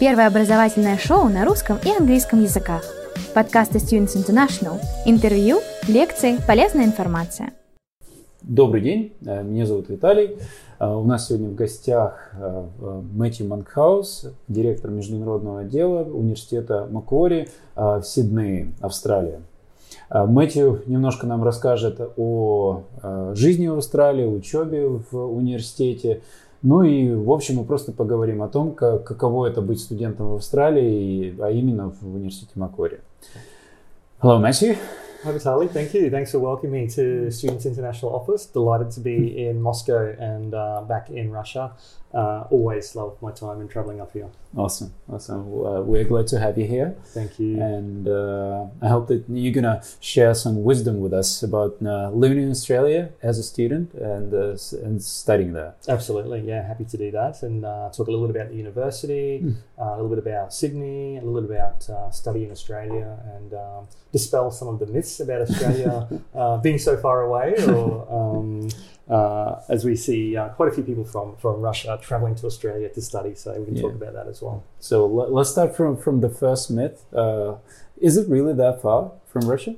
Первое образовательное шоу на русском и английском языках. Подкасты Students International. Интервью, лекции, полезная информация. Добрый день, э, меня зовут Виталий. Э, у нас сегодня в гостях э, Мэтью Манкхаус, директор международного отдела университета Макуори в Сиднее, Австралия. Мэтью немножко нам расскажет о жизни в Австралии, учебе в университете, ну и, в общем, мы просто поговорим о том, как, каково это быть студентом в Австралии, а именно в университете Макори. Hello, Matthew. Hi, Vitaly. Thank you. Thanks for welcoming me to Students International Office. Delighted to be in Moscow and uh, back in Russia. Uh, always love my time in traveling up here. Awesome, awesome. Uh, we're glad to have you here. Thank you. And uh, I hope that you're gonna share some wisdom with us about uh, living in Australia as a student and uh, and studying there. Absolutely, yeah. Happy to do that and uh, talk a little bit about the university, mm. a little bit about Sydney, a little bit about study in Australia, and um, dispel some of the myths about Australia being so far away or. Um, uh, as we see uh, quite a few people from, from Russia traveling to Australia to study. So we can yeah. talk about that as well. So let's start from, from the first myth. Uh, is it really that far from Russia?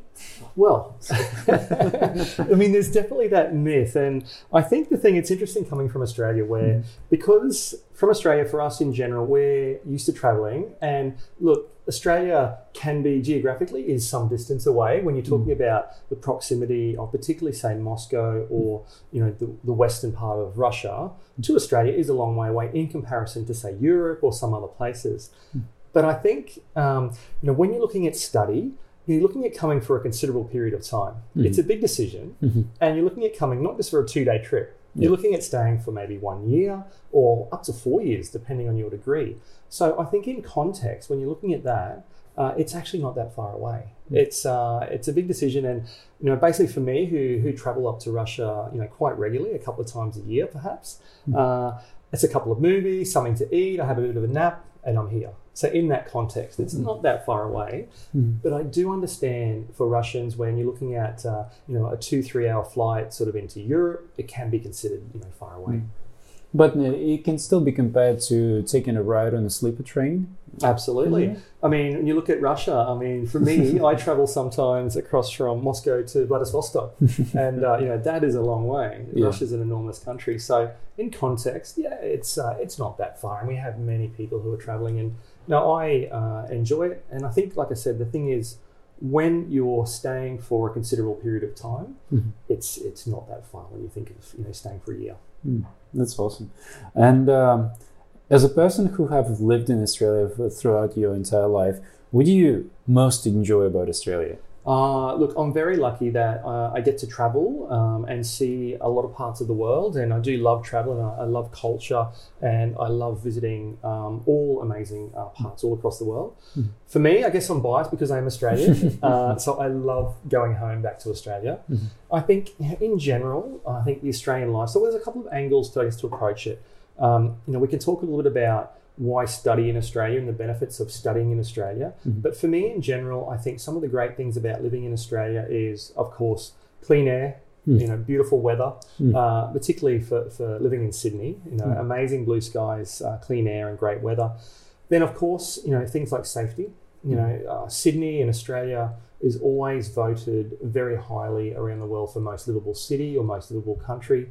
Well, I mean, there's definitely that myth. And I think the thing, it's interesting coming from Australia, where mm. because from Australia, for us in general, we're used to traveling. And look, Australia can be geographically is some distance away when you're talking mm. about the proximity of particularly say Moscow or you know the, the, western part of Russia to Australia is a long way away in comparison to say Europe or some other places. Mm. But I think um, you know when you're looking at study, you're looking at coming for a considerable period of time. Mm-hmm. It's a big decision, mm-hmm. and you're looking at coming not just for a two day trip. You're looking at staying for maybe one year or up to four years, depending on your degree. So I think in context, when you're looking at that, uh, it's actually not that far away. Mm. It's uh, it's a big decision, and you know, basically for me, who who travel up to Russia, you know, quite regularly, a couple of times a year, perhaps. Mm. Uh, it's a couple of movies, something to eat. I have a bit of a nap, and I'm here. So in that context, it's mm. not that far away. Mm. But I do understand for Russians when you're looking at uh, you know a two three hour flight sort of into Europe, it can be considered you know far away. Mm. But uh, it can still be compared to taking a ride on a sleeper train. Absolutely. Mm-hmm. I mean, when you look at Russia, I mean, for me, I travel sometimes across from Moscow to Vladivostok, and uh, you know that is a long way. Yeah. Russia's an enormous country, so in context, yeah, it's uh, it's not that far, and we have many people who are traveling. And now I uh, enjoy it, and I think, like I said, the thing is when you're staying for a considerable period of time, mm-hmm. it's it's not that far when you think of you know staying for a year. Mm, that's awesome. And um, as a person who have lived in Australia throughout your entire life, what do you most enjoy about Australia? Uh, look, I'm very lucky that uh, I get to travel um, and see a lot of parts of the world, and I do love travel and I, I love culture and I love visiting um, all amazing uh, parts all across the world. Mm. For me, I guess I'm biased because I'm Australian, uh, so I love going home back to Australia. Mm-hmm. I think, in general, I think the Australian lifestyle. So there's a couple of angles to I guess to approach it. Um, you know, we can talk a little bit about why study in Australia and the benefits of studying in Australia. Mm-hmm. But for me in general, I think some of the great things about living in Australia is, of course, clean air. Mm. You know, beautiful weather, mm. uh, particularly for, for living in Sydney. You know, mm. amazing blue skies, uh, clean air, and great weather. Then, of course, you know things like safety. You mm. know, uh, Sydney in Australia is always voted very highly around the world for most livable city or most livable country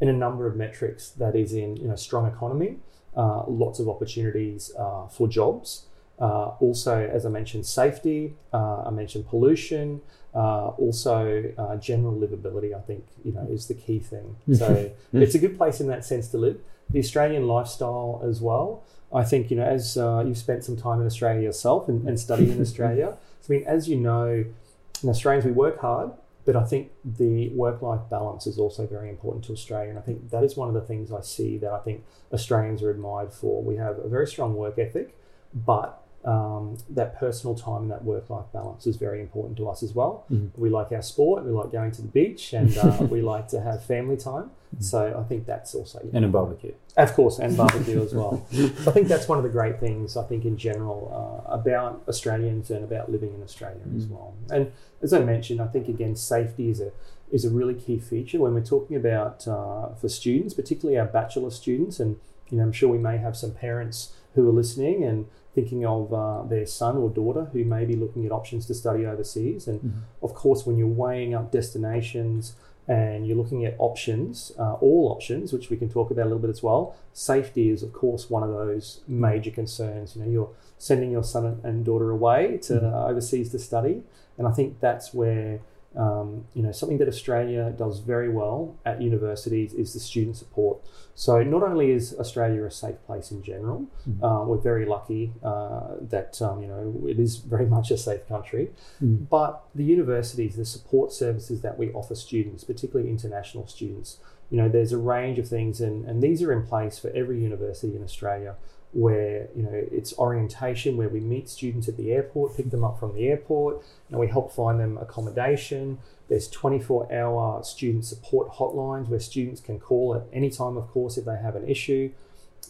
in a number of metrics that is in you know strong economy uh, lots of opportunities uh, for jobs. Uh, also, as I mentioned, safety. Uh, I mentioned pollution. Uh, also, general livability. I think you know is the key thing. So it's a good place in that sense to live. The Australian lifestyle as well. I think you know as you've spent some time in Australia yourself and, and studied in Australia. I mean, as you know, in Australians we work hard, but I think the work life balance is also very important to Australia. And I think that is one of the things I see that I think Australians are admired for. We have a very strong work ethic, but um, that personal time and that work life balance is very important to us as well. Mm-hmm. We like our sport, we like going to the beach, and uh, we like to have family time. Mm-hmm. So I think that's also and a barbecue, of course, and barbecue as well. So I think that's one of the great things I think in general uh, about Australians and about living in Australia mm-hmm. as well. And as I mentioned, I think again safety is a is a really key feature when we're talking about uh, for students, particularly our bachelor students, and you know I'm sure we may have some parents who are listening and thinking of uh, their son or daughter who may be looking at options to study overseas. And Mhm. of course, when you're weighing up destinations and you're looking at options, uh, all options, which we can talk about a little bit as well, safety is, of course, one of those major concerns. You know, you're sending your son and daughter away to Mhm. uh, overseas to study, and I think that's where um, you know something that Australia does very well at universities is the student support. So not only is Australia a safe place in general, Mhm. uh, we're very lucky uh, that um, you know it is very much a safe country. Mhm. But the universities, the support services that we offer students, particularly international students, you know, there's a range of things, and, and these are in place for every university in Australia. Where you know it's orientation, where we meet students at the airport, pick them up from the airport, and we help find them accommodation. There's 24-hour student support hotlines where students can call at any time, of course, if they have an issue.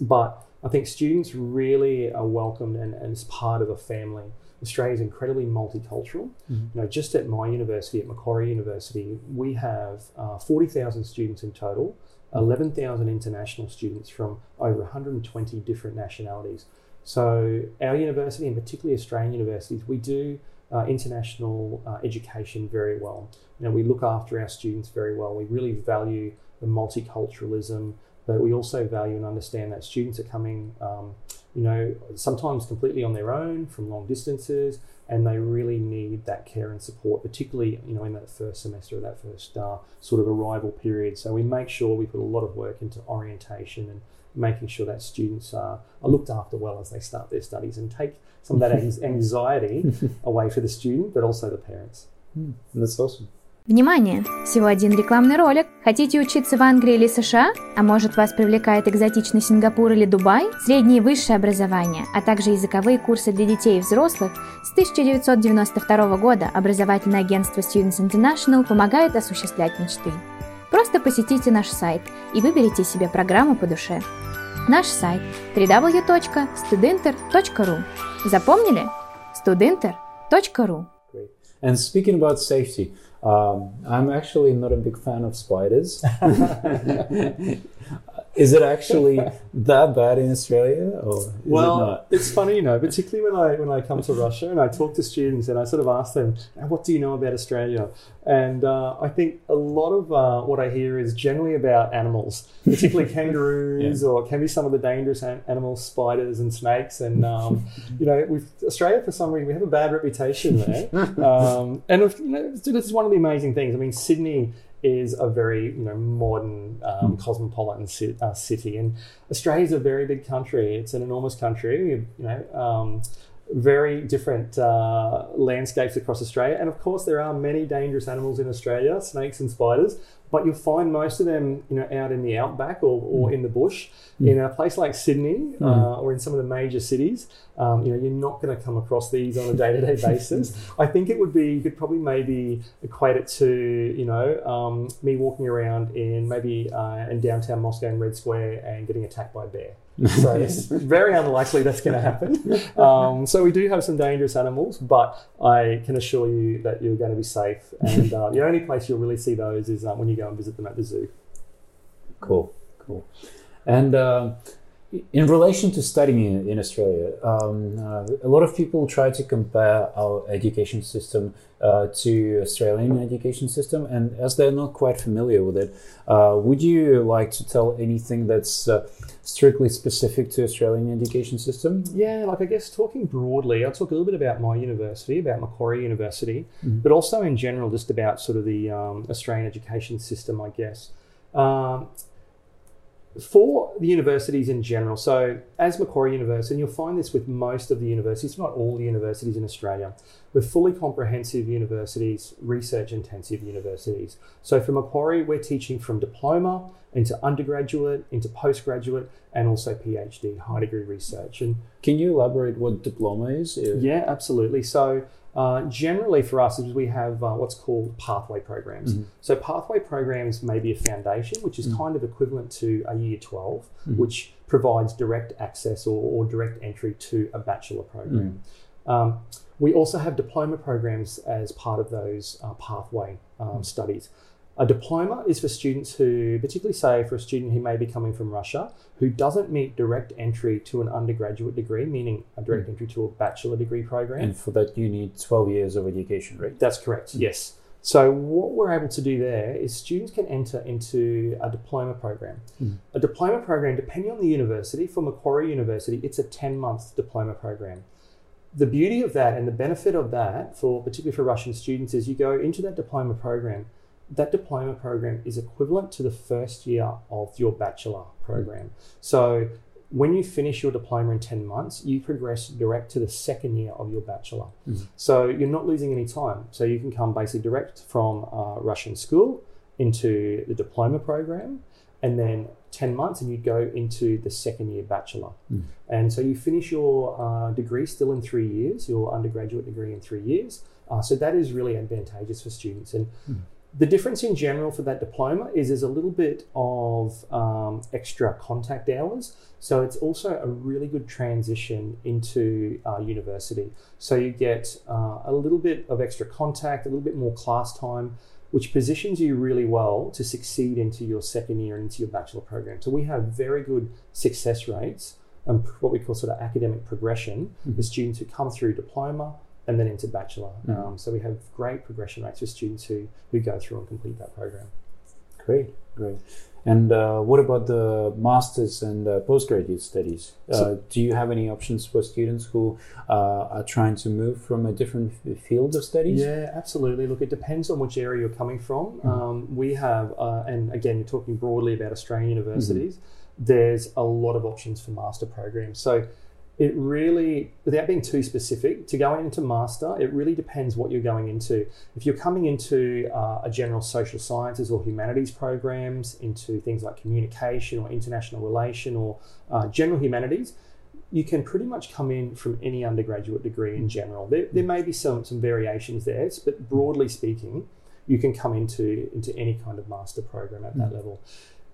But I think students really are welcomed and, and as part of a family. Australia is incredibly multicultural. Mhm. You know, just at my university, at Macquarie University, we have uh, 40,000 students in total, 11,000 international students from over 120 different nationalities. So our university, and particularly Australian universities, we do uh, international uh, education very well. You know, we look after our students very well. We really value the multiculturalism, but we also value and understand that students are coming, um, you know, sometimes completely on their own from long distances, and they really need that care and support, particularly, you know, in that first semester or that first uh, sort of arrival period. So we make sure we put a lot of work into orientation and making sure that students are, are looked after well as they start their studies and take some of that anxiety away for the student, but also the parents. Mm, That's awesome. Внимание! Всего один рекламный ролик. Хотите учиться в Англии или США? А может вас привлекает экзотичный Сингапур или Дубай? Среднее и высшее образование, а также языковые курсы для детей и взрослых с 1992 года образовательное агентство Students International помогает осуществлять мечты. Просто посетите наш сайт и выберите себе программу по душе. Наш сайт www.studenter.ru Запомнили? studenter.ru. And speaking about safety, um, I'm actually not a big fan of spiders. Is it actually that bad in Australia, or is it Well, not? it's funny, you know, particularly when I when I come to Russia and I talk to students and I sort of ask them, "What do you know about Australia?" And uh, I think a lot of uh, what I hear is generally about animals, particularly kangaroos, or it can be some of the dangerous animals, spiders and snakes. And um, you know, with Australia, for some reason, we have a bad reputation there. um, and you know, this is one of the amazing things. I mean, Sydney is a very you know modern um, cosmopolitan ci- uh, city, and Australia is a very big country. It's an enormous country. You know. Um, very different uh, landscapes across Australia, and of course there are many dangerous animals in Australia, snakes and spiders. But you'll find most of them, you know, out in the outback or, or in the bush. In a place like Sydney uh, or in some of the major cities, um, you know, you're not going to come across these on a day-to-day basis. I think it would be you could probably maybe equate it to, you know, um, me walking around in maybe uh, in downtown Moscow in Red Square and getting attacked by a bear. So it's very unlikely that's going to happen. Um, so we do have some dangerous animals, but I can assure you that you're going to be safe. And uh, the only place you'll really see those is uh, when you go and visit them at the zoo. Cool, cool. And uh, in relation to studying in, in Australia, um, uh, a lot of people try to compare our education system uh, to Australian education system, and as they're not quite familiar with it, uh, would you like to tell anything that's uh, strictly specific to Australian education system? Yeah, like I guess talking broadly, I'll talk a little bit about my university, about Macquarie University, but also in general, just about sort of the um, Australian education system, I guess. Um, for the universities in general, so as Macquarie University, and you'll find this with most of the universities, not all the universities in Australia, we're fully comprehensive universities, research intensive universities. So for Macquarie, we're teaching from diploma into undergraduate, into postgraduate, and also PhD, high degree research. And Can you elaborate what diploma is? Yeah, absolutely. So, uh, generally for us, is we have uh, what's called pathway programs. So, pathway programs may be a foundation, which is kind of equivalent to a year 12, which provides direct access or, or direct entry to a bachelor program. Um, we also have diploma programs as part of those uh, pathway um, studies. A diploma is for students who, particularly say for a student who may be coming from Russia, who doesn't meet direct entry to an undergraduate degree, meaning a direct entry to a bachelor degree program. And for that, you need 12 years of education, right? That's correct, yes. So, what we're able to do there is students can enter into a diploma program. Mm. A diploma program, depending on the university, for Macquarie University, it's a 10 month diploma program. The beauty of that and the benefit of that, for particularly for Russian students, is you go into that diploma program. That diploma program is equivalent to the first year of your bachelor program. So, when you finish your diploma in 10 months, you progress direct to the second year of your bachelor. Mhm. So you're not losing any time. So you can come basically direct from uh, Russian school into the diploma program, and then 10 months, and you'd go into the second year bachelor. Mm. And so you finish your uh, degree still in three years, your undergraduate degree in three years. Uh, so that is really advantageous for students. And Mm. The difference in general for that diploma is there's a little bit of um, extra contact hours. So it's also a really good transition into uh, university. So you get uh, a little bit of extra contact, a little bit more class time, which positions you really well to succeed into your second year and into your bachelor program. So we have very good success rates and what we call sort of academic progression for Mhm. students who come through diploma and then into bachelor. Mhm. Um, so we have great progression rates for students who, who go through and complete that program. Great, great. And uh, what about the master's and uh, postgraduate studies? Uh, So- do you have any options for students who uh, are trying to move from a different field of studies? Yeah, absolutely. Look, it depends on which area you're coming from. Mhm. Um, we have, uh, and again, you're talking broadly about Australian universities. There's a lot of options for master programs. So it really, without being too specific, to go into master, it really depends what you're going into. If you're coming into uh, a general social sciences or humanities programs, into things like communication or international relation or uh, general humanities, you can pretty much come in from any undergraduate degree in general. There, there may be some, some variations there, but broadly speaking, you can come into, into any kind of master program at that Mm. level.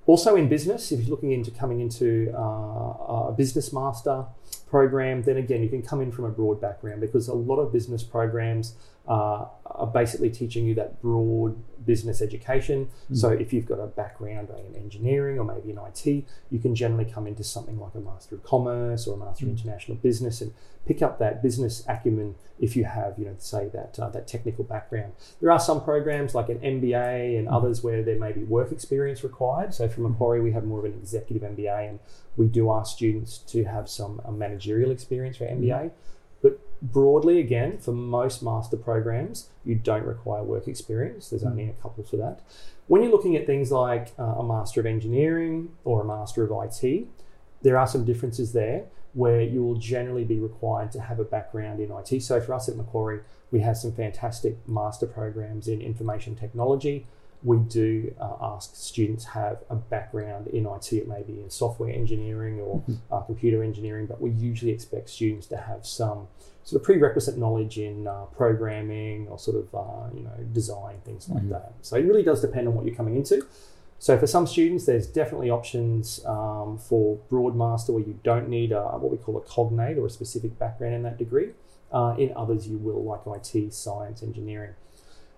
Also in business, if you're looking into coming into uh, a business master program, then again, you can come in from a broad background because a lot of business programs uh, are basically teaching you that broad business education. Mm. So if you've got a background in engineering or maybe in IT, you can generally come into something like a Master of Commerce or a Master of Mm. International Business and pick up that business acumen if you have, you know, say that uh, that technical background. There are some programs like an MBA and Mm. others where there may be work experience required. So from Macquarie, we have more of an executive MBA, and we do ask students to have some uh, managerial experience for MBA. Broadly, again, for most master programs, you don't require work experience. There's only a couple for that. When you're looking at things like uh, a Master of Engineering or a Master of IT, there are some differences there where you will generally be required to have a background in IT. So for us at Macquarie, we have some fantastic master programs in information technology. We do uh, ask students have a background in IT. It may be in software engineering or Mhm. uh, computer engineering, but we usually expect students to have some sort of prerequisite knowledge in uh, programming or sort of uh, you know design things like Mhm. that. So it really does depend on what you're coming into. So for some students, there's definitely options um, for broad master where you don't need a, what we call a cognate or a specific background in that degree. Uh, in others, you will, like IT, science, engineering.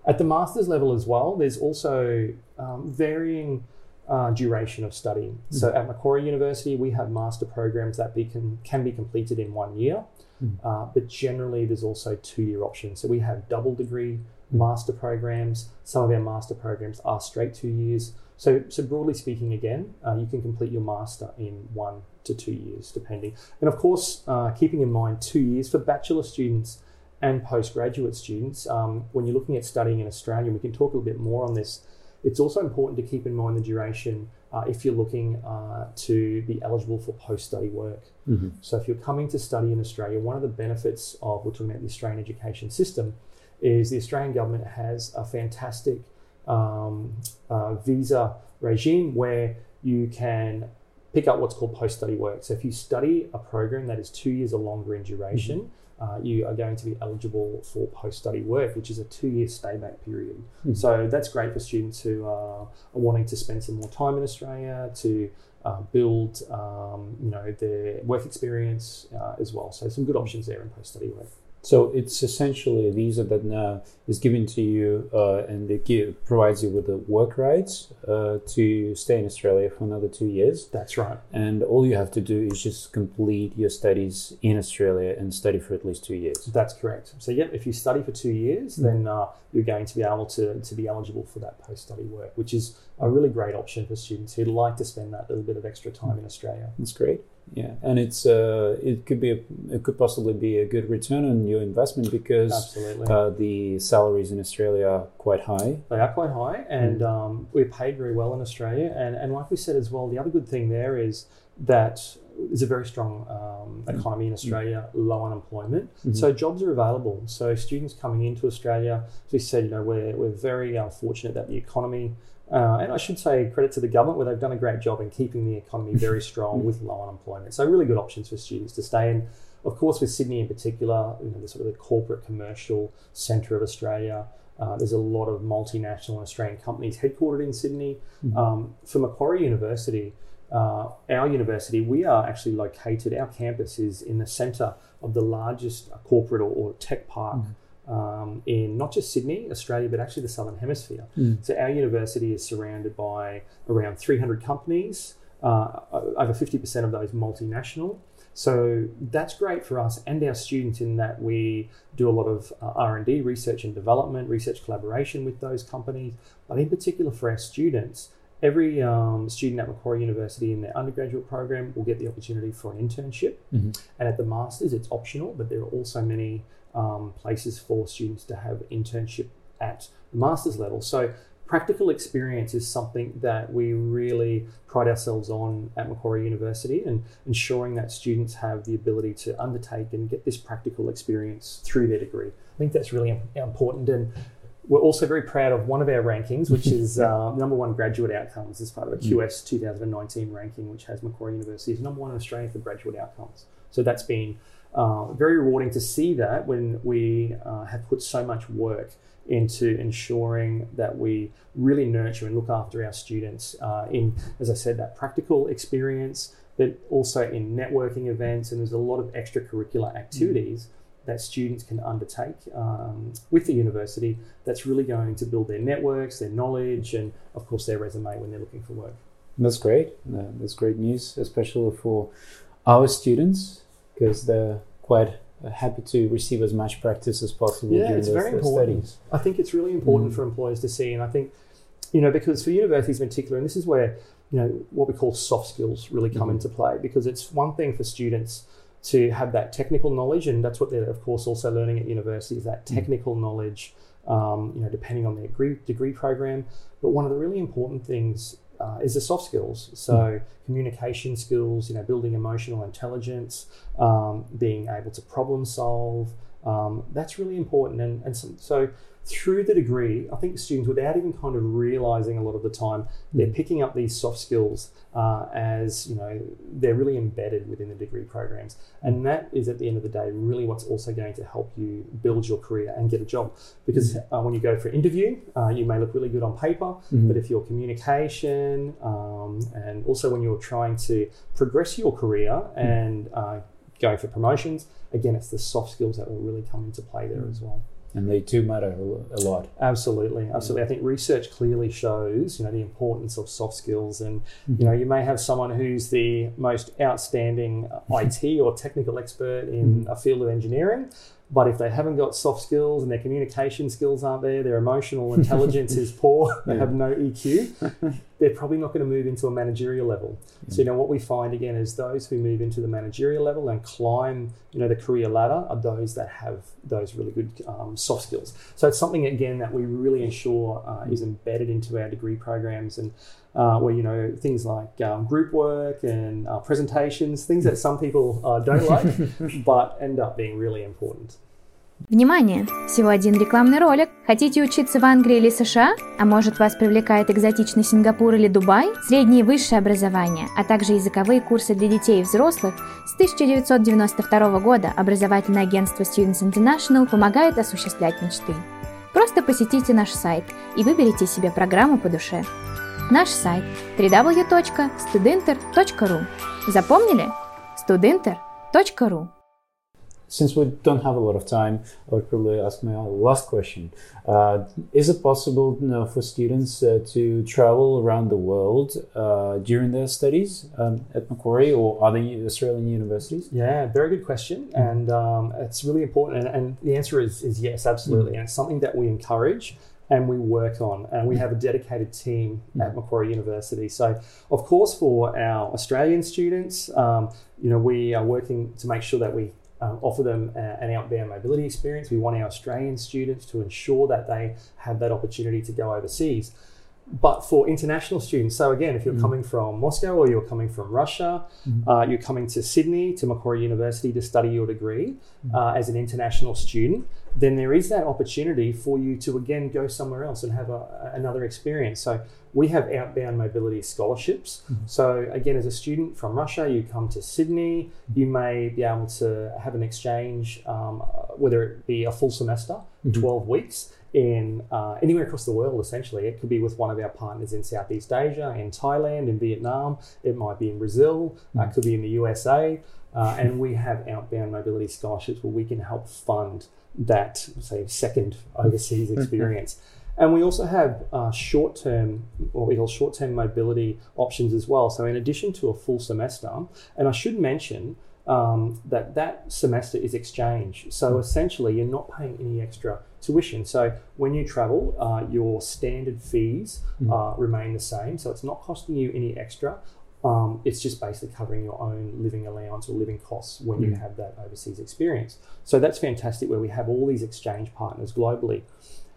At the master's level as well, there's also um, varying uh, duration of study. So at Macquarie University, we have master programs that be can, can be completed in one year, Mm. uh, but generally there's also two-year options. So we have double degree Mm. master programs. Some of our master programs are straight two years. So, so broadly speaking, again, uh, you can complete your master in one to two years, depending. And of course, uh, keeping in mind two years for bachelor students and postgraduate students. Um, when you're looking at studying in Australia, we can talk a little bit more on this. It's also important to keep in mind the duration uh, if you're looking uh, to be eligible for post-study work. Mhm. So if you're coming to study in Australia, one of the benefits of we're talking about the Australian education system is the Australian government has a fantastic um, uh, visa regime where you can pick up what's called post-study work. So if you study a program that is two years or longer in duration, uh, you are going to be eligible for post-study work, which is a two-year stay-back period. Mhm. So that's great for students who are, wanting to spend some more time in Australia to uh, build, um, you know, their work experience uh, as well. So some good options there in post-study work. So it's essentially a visa that now is given to you, uh, and it give, provides you with the work rights uh, to stay in Australia for another two years. That's right. And all you have to do is just complete your studies in Australia and study for at least two years. That's correct. So, yeah, if you study for two years, then uh, you're going to be able to, to be eligible for that post study work, which is a really great option for students who'd like to spend that little bit of extra time in Australia. That's great. Yeah, and it's uh, it could be a, it could possibly be a good return on your investment because Absolutely. uh, the salaries in Australia are quite high. They are quite high, and um, we're paid very well in Australia. And, and like we said as well, the other good thing there is that there's a very strong um, economy in Australia, low unemployment. So jobs are available. So students coming into Australia, as we said, you know, we're, we're very uh, fortunate that the economy, uh, and I should say credit to the government where they've done a great job in keeping the economy very strong with low unemployment. So really good options for students to stay in. Of course, with Sydney in particular, you know, the sort of the corporate commercial centre of Australia. Uh, there's a lot of multinational Australian companies headquartered in Sydney. Um, for Macquarie University, uh, our university, we are actually located, our campus is in the centre of the largest corporate or, or tech park um, in not just Sydney, Australia, but actually the Southern Hemisphere. So our university is surrounded by around 300 companies, uh, over 50% of those multinational. So that's great for us and our students in that we do a lot of uh, R&D, research and development, research collaboration with those companies. But in particular for our students, every um, student at Macquarie University in their undergraduate program will get the opportunity for an internship. And at the masters, it's optional, but there are also many um, places for students to have internship at the master's level. So practical experience is something that we really pride ourselves on at Macquarie University and ensuring that students have the ability to undertake and get this practical experience through their degree. I think that's really important and we're also very proud of one of our rankings, which is uh, number one graduate outcomes as part of a QS 2019 ranking, which has Macquarie University as number one in Australia for graduate outcomes. So that's been uh, very rewarding to see that when we uh, have put so much work into ensuring that we really nurture and look after our students uh, in, as I said, that practical experience, but also in networking events. And there's a lot of extracurricular activities that students can undertake um, with the university that's really going to build their networks, their knowledge, and of course their resume when they're looking for work. That's great. Uh, that's great news, especially for our students because they're quite happy to receive as much practice as possible Yeah, during it's their, very important. studies. I think it's really important Mm. for employers to see, and I think, you know, because for universities in particular, and this is where, you know, what we call soft skills really come Mhm. into play, because it's one thing for students to have that technical knowledge, and that's what they're, of course, also learning at university is that Mm. technical knowledge, um, you know, depending on their degree, degree program. But one of the really important things uh, is the soft skills. So communication skills, you know, building emotional intelligence, um, being able to problem solve. Um, that's really important. And, and so, so through the degree, I think students, without even kind of realizing a lot of the time, they're picking up these soft skills uh, as, you know, they're really embedded within the degree programs. And that is at the end of the day really what's also going to help you build your career and get a job. Because uh, when you go for an interview, uh, you may look really good on paper, Mhm. but if your communication um, and also when you're trying to progress your career and uh, going for promotions, again, it's the soft skills that will really come into play there as well. And they do matter a lot. Absolutely, mm. absolutely. I think research clearly shows, you know, the importance of soft skills, and you mm-hmm. know, you may have someone who's the most outstanding mm-hmm. IT or technical expert in mm-hmm. a field of engineering, but if they haven't got soft skills and their communication skills aren't there, their emotional intelligence is poor, they have no EQ, they're probably not going to move into a managerial level. So, you know, what we find again is those who move into the managerial level and climb, you know, the career ladder are those that have those really good um, soft skills. So it's something again that we really ensure uh, is embedded into our degree programs and uh, where you know things like um, group work and uh, presentations, things that some people uh, don't like, but end up being really important. Внимание! Всего один рекламный ролик. Хотите учиться в Англии или США? А может вас привлекает экзотичный Сингапур или Дубай? Среднее и высшее образование, а также языковые курсы для детей и взрослых с 1992 года образовательное агентство Students International помогает осуществлять мечты. Просто посетите наш сайт и выберите себе программу по душе. Наш сайт www.studenter.ru Запомнили? studenter.ru since we don't have a lot of time, I would probably ask my last question. Uh, is it possible you know, for students uh, to travel around the world uh, during their studies um, at Macquarie or other Australian universities? Yeah, very good question. And um, it's really important. And, and, the answer is, is yes, absolutely. Mm. And it's something that we encourage and we work on. And we have a dedicated team at mm. Macquarie University. So, of course, for our Australian students, um, you know, we are working to make sure that we um, offer them a, an outbound mobility experience. We want our Australian students to ensure that they have that opportunity to go overseas. But for international students, so again, if you're mm. coming from Moscow or you're coming from Russia, mm. uh, you're coming to Sydney to Macquarie University to study your degree mm. uh, as an international student, then there is that opportunity for you to again go somewhere else and have a, another experience. So we have outbound mobility scholarships. Mm-hmm. So again, as a student from Russia, you come to Sydney, mm-hmm. you may be able to have an exchange, um, whether it be a full semester, mm-hmm. 12 weeks, in uh, anywhere across the world, essentially. It could be with one of our partners in Southeast Asia, in Thailand, in Vietnam. It might be in Brazil. Uh, it could be in the USA. Uh, and we have outbound mobility scholarships where we can help fund that, say, second overseas experience. And we also have uh, short term, what we call short term mobility options as well. So, in addition to a full semester, and I should mention um, that that semester is exchange. So, essentially, you're not paying any extra tuition. So, when you travel, uh, your standard fees mm. uh, remain the same. So, it's not costing you any extra. Um, it's just basically covering your own living allowance or living costs when mm. you have that overseas experience. So, that's fantastic where we have all these exchange partners globally.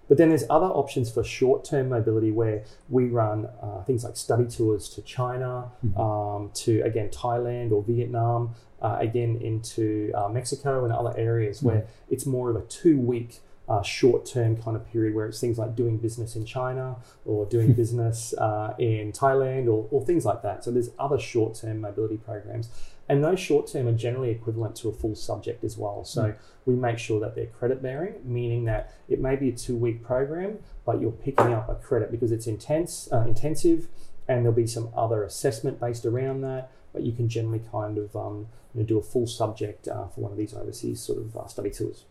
But then there's other options for short-term mobility where we run uh, things like study tours to China, mm-hmm. um, to again Thailand or Vietnam, uh, again into uh, Mexico and other areas mm-hmm. where it's more of a two-week uh, short-term kind of period where it's things like doing business in China or doing business uh, in Thailand or, or things like that. So there's other short-term mobility programs. And those short term are generally equivalent to a full subject as well. So mm. we make sure that they're credit bearing, meaning that it may be a two week program, but you're picking up a credit because it's intense, uh, intensive, and there'll be some other assessment based around that. But you can generally kind of um, you know, do a full subject uh, for one of these overseas sort of uh, study tours.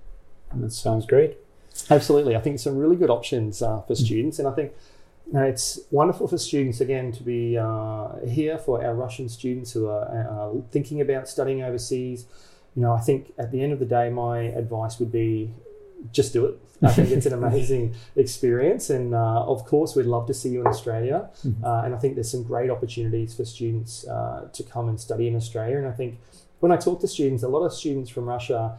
That sounds great. Absolutely, I think some really good options uh, for mm. students, and I think now, it's wonderful for students again to be uh, here for our Russian students who are uh, thinking about studying overseas. You know, I think at the end of the day, my advice would be just do it. I think it's an amazing experience, and uh, of course, we'd love to see you in Australia. Mm-hmm. Uh, and I think there's some great opportunities for students uh, to come and study in Australia. And I think when I talk to students, a lot of students from Russia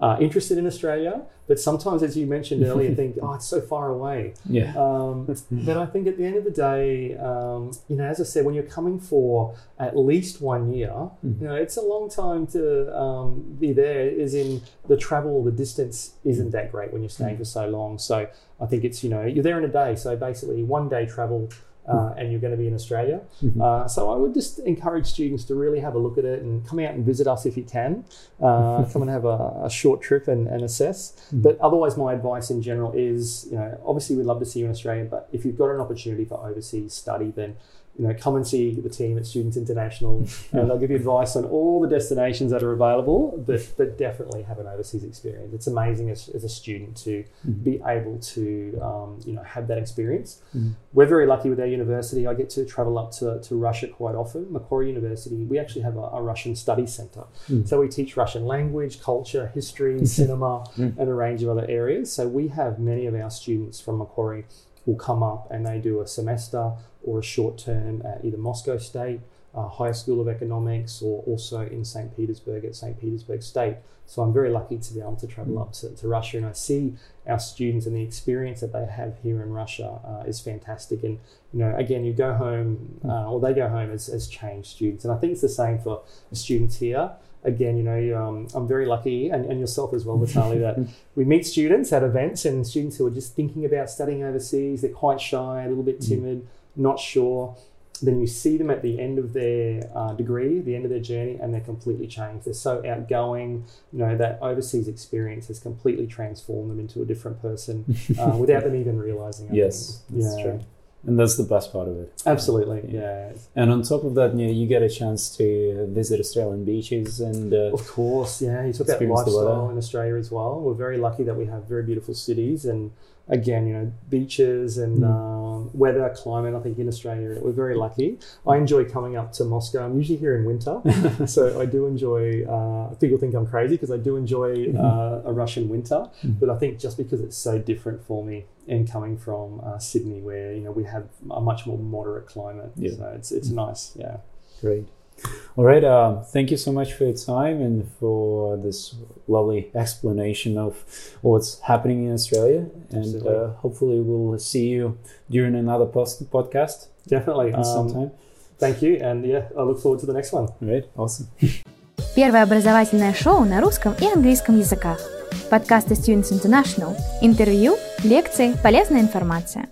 uh, interested in Australia, but sometimes, as you mentioned earlier, think, oh, it's so far away. Yeah. Um, but I think at the end of the day, um, you know, as I said, when you're coming for at least one year, mm-hmm. you know, it's a long time to um, be there. Is in the travel, the distance isn't that great when you're staying mm-hmm. for so long. So I think it's you know you're there in a day. So basically, one day travel uh, and you're going to be in Australia. Mm-hmm. Uh, so I would just encourage students to really have a look at it and come out and visit us if you can. Uh, come and have a, a short trip and, and assess. Mm-hmm. But otherwise, my advice in general is, you know, obviously we'd love to see you in Australia, but if you've got an opportunity for overseas study, then you know, come and see the team at Students International, and they'll give you advice on all the destinations that are available. But but definitely have an overseas experience. It's amazing as, as a student to mm-hmm. be able to um, you know have that experience. Mm-hmm. We're very lucky with our university. I get to travel up to, to Russia quite often. Macquarie University, we actually have a, a Russian study center, mm-hmm. so we teach Russian language, culture, history, cinema, mm. and a range of other areas. So we have many of our students from Macquarie will come up and they do a semester or a short term at either Moscow State, uh, Higher School of Economics, or also in St. Petersburg at St. Petersburg State. So I'm very lucky to be able to travel mm. up to, to, Russia and I see our students and the experience that they have here in Russia uh, is fantastic. And, you know, again, you go home, mm. uh, or they go home as, as changed students. And I think it's the same for students here again, you know, um, I'm very lucky, and, and yourself as well, Vitaly, that we meet students at events and students who are just thinking about studying overseas. They're quite shy, a little bit mm. Not sure. Then you see them at the end of their uh, degree, the end of their journey, and they're completely changed. They're so outgoing. You know that overseas experience has completely transformed them into a different person uh, without them even realizing. I yes, that's yeah. true. And that's the best part of it. Absolutely, yeah. And on top of that, you, you get a chance to visit Australian beaches and. Uh, of course, yeah. You talk about lifestyle in Australia as well. We're very lucky that we have very beautiful cities and again, you know, beaches and Mm. um, weather, climate. I think in Australia we're very lucky. I enjoy coming up to Moscow. I'm usually here in winter, so I do enjoy. Uh, people think I'm crazy because I do enjoy uh, a Russian winter, Mhm. but I think just because it's so different for me and coming from uh, Sydney, where you know we have a much more moderate climate, Yeah. so it's it's nice. Yeah. Great. All right. Um, thank you so much for your time and for this lovely explanation of what's happening in Australia. And Absolutely. uh, hopefully, we'll see you during another post- podcast Definitely. Um, sometime. thank you, and yeah, I look forward to the next one. All right. Awesome. Первое образовательное шоу на русском и английском языках. Подкасты Students International. Интервью, лекции, полезная информация.